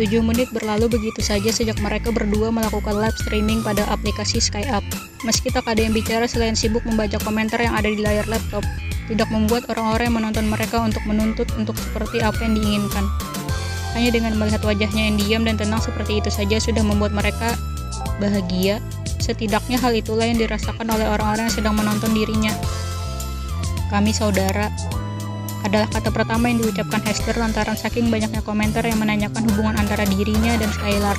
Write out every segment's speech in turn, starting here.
7 menit berlalu begitu saja sejak mereka berdua melakukan live streaming pada aplikasi SkyUp. Meski tak ada yang bicara selain sibuk membaca komentar yang ada di layar laptop, tidak membuat orang-orang yang menonton mereka untuk menuntut untuk seperti apa yang diinginkan. Hanya dengan melihat wajahnya yang diam dan tenang seperti itu saja sudah membuat mereka bahagia. Setidaknya hal itulah yang dirasakan oleh orang-orang yang sedang menonton dirinya. Kami saudara, adalah kata pertama yang diucapkan Hester lantaran saking banyaknya komentar yang menanyakan hubungan antara dirinya dan Skylar.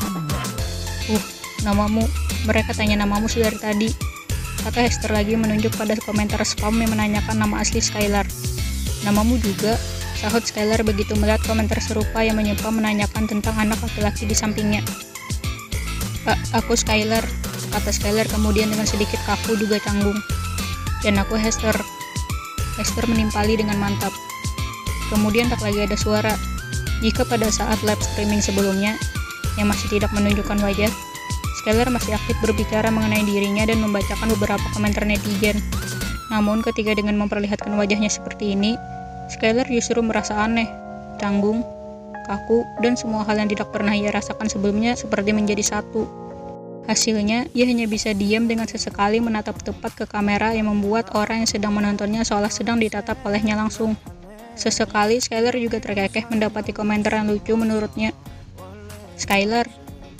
Uh, namamu. Mereka tanya namamu sedari tadi. Kata Hester lagi menunjuk pada komentar spam yang menanyakan nama asli Skylar. Namamu juga, sahut Skylar begitu melihat komentar serupa yang menyapa menanyakan tentang anak laki-laki di sampingnya. aku Skylar, kata Skylar kemudian dengan sedikit kaku juga canggung. Dan aku Hester. Hester menimpali dengan mantap. Kemudian tak lagi ada suara. Jika pada saat live streaming sebelumnya, yang masih tidak menunjukkan wajah, Skylar masih aktif berbicara mengenai dirinya dan membacakan beberapa komentar netizen. Namun ketika dengan memperlihatkan wajahnya seperti ini, Skylar justru merasa aneh, canggung, kaku, dan semua hal yang tidak pernah ia rasakan sebelumnya seperti menjadi satu. Hasilnya, ia hanya bisa diam dengan sesekali menatap tepat ke kamera yang membuat orang yang sedang menontonnya seolah sedang ditatap olehnya langsung. Sesekali Skylar juga terkekeh mendapati komentar yang lucu menurutnya. Skylar,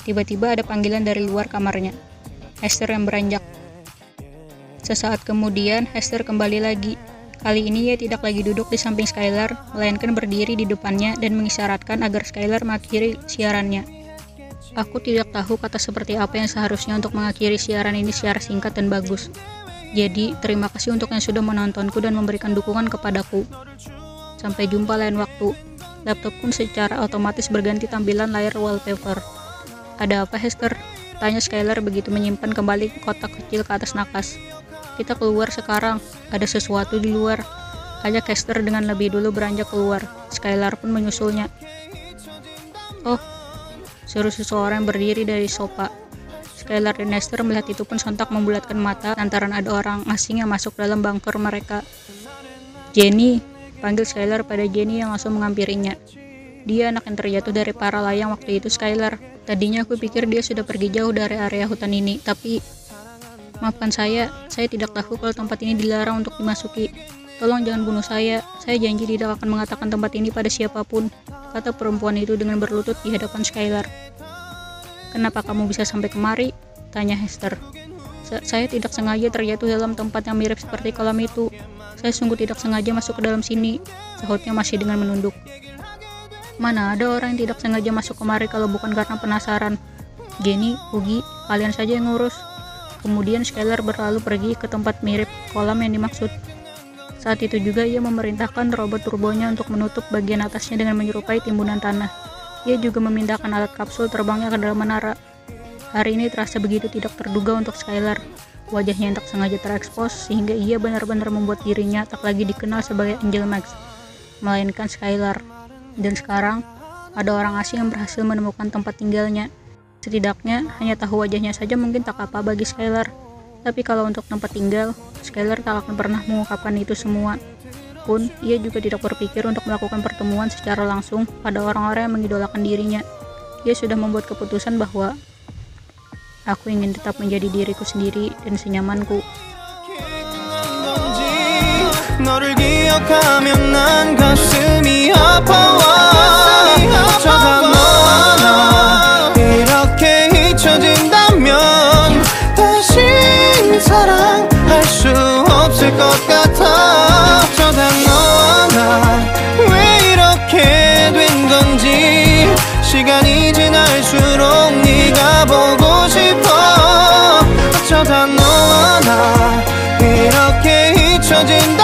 tiba-tiba ada panggilan dari luar kamarnya. Hester yang beranjak. Sesaat kemudian, Hester kembali lagi. Kali ini ia tidak lagi duduk di samping Skylar, melainkan berdiri di depannya dan mengisyaratkan agar Skylar mengakhiri siarannya. Aku tidak tahu kata seperti apa yang seharusnya untuk mengakhiri siaran ini secara singkat dan bagus. Jadi, terima kasih untuk yang sudah menontonku dan memberikan dukungan kepadaku. Sampai jumpa lain waktu. Laptop pun secara otomatis berganti tampilan layar wallpaper. Ada apa Hester? Tanya Skylar begitu menyimpan kembali kotak kecil ke atas nakas. Kita keluar sekarang. Ada sesuatu di luar. Ajak Hester dengan lebih dulu beranjak keluar. Skylar pun menyusulnya. Oh, seru seseorang berdiri dari sofa. Skylar dan Hester melihat itu pun sontak membulatkan mata lantaran ada orang asing yang masuk dalam bunker mereka. Jenny, Panggil Skylar pada Jenny yang langsung mengampirinya. Dia anak yang terjatuh dari para layang waktu itu Skylar. Tadinya aku pikir dia sudah pergi jauh dari area hutan ini, tapi maafkan saya, saya tidak tahu kalau tempat ini dilarang untuk dimasuki. Tolong jangan bunuh saya, saya janji tidak akan mengatakan tempat ini pada siapa pun, kata perempuan itu dengan berlutut di hadapan Skylar. Kenapa kamu bisa sampai kemari? Tanya Hester. Saya tidak sengaja terjatuh dalam tempat yang mirip seperti kolam itu. Saya sungguh tidak sengaja masuk ke dalam sini, sahutnya masih dengan menunduk. Mana ada orang yang tidak sengaja masuk kemari kalau bukan karena penasaran. Jenny, Ugi, kalian saja yang ngurus. Kemudian Skylar berlalu pergi ke tempat mirip kolam yang dimaksud. Saat itu juga ia memerintahkan robot turbonya untuk menutup bagian atasnya dengan menyerupai timbunan tanah. Ia juga memindahkan alat kapsul terbangnya ke dalam menara. Hari ini terasa begitu tidak terduga untuk Skylar. Wajahnya yang tak sengaja terekspos sehingga ia benar-benar membuat dirinya tak lagi dikenal sebagai Angel Max, melainkan Skylar. Dan sekarang, ada orang asing yang berhasil menemukan tempat tinggalnya. Setidaknya, hanya tahu wajahnya saja mungkin tak apa bagi Skylar. Tapi kalau untuk tempat tinggal, Skylar tak akan pernah mengungkapkan itu semua. Pun, ia juga tidak berpikir untuk melakukan pertemuan secara langsung pada orang-orang yang mengidolakan dirinya. Ia sudah membuat keputusan bahwa Aku ingin tetap menjadi diriku sendiri dan senyamanku. 사랑할 수 없을 것 같아 저당 싶어. 어쩌다 너와 나 이렇게 잊혀진다.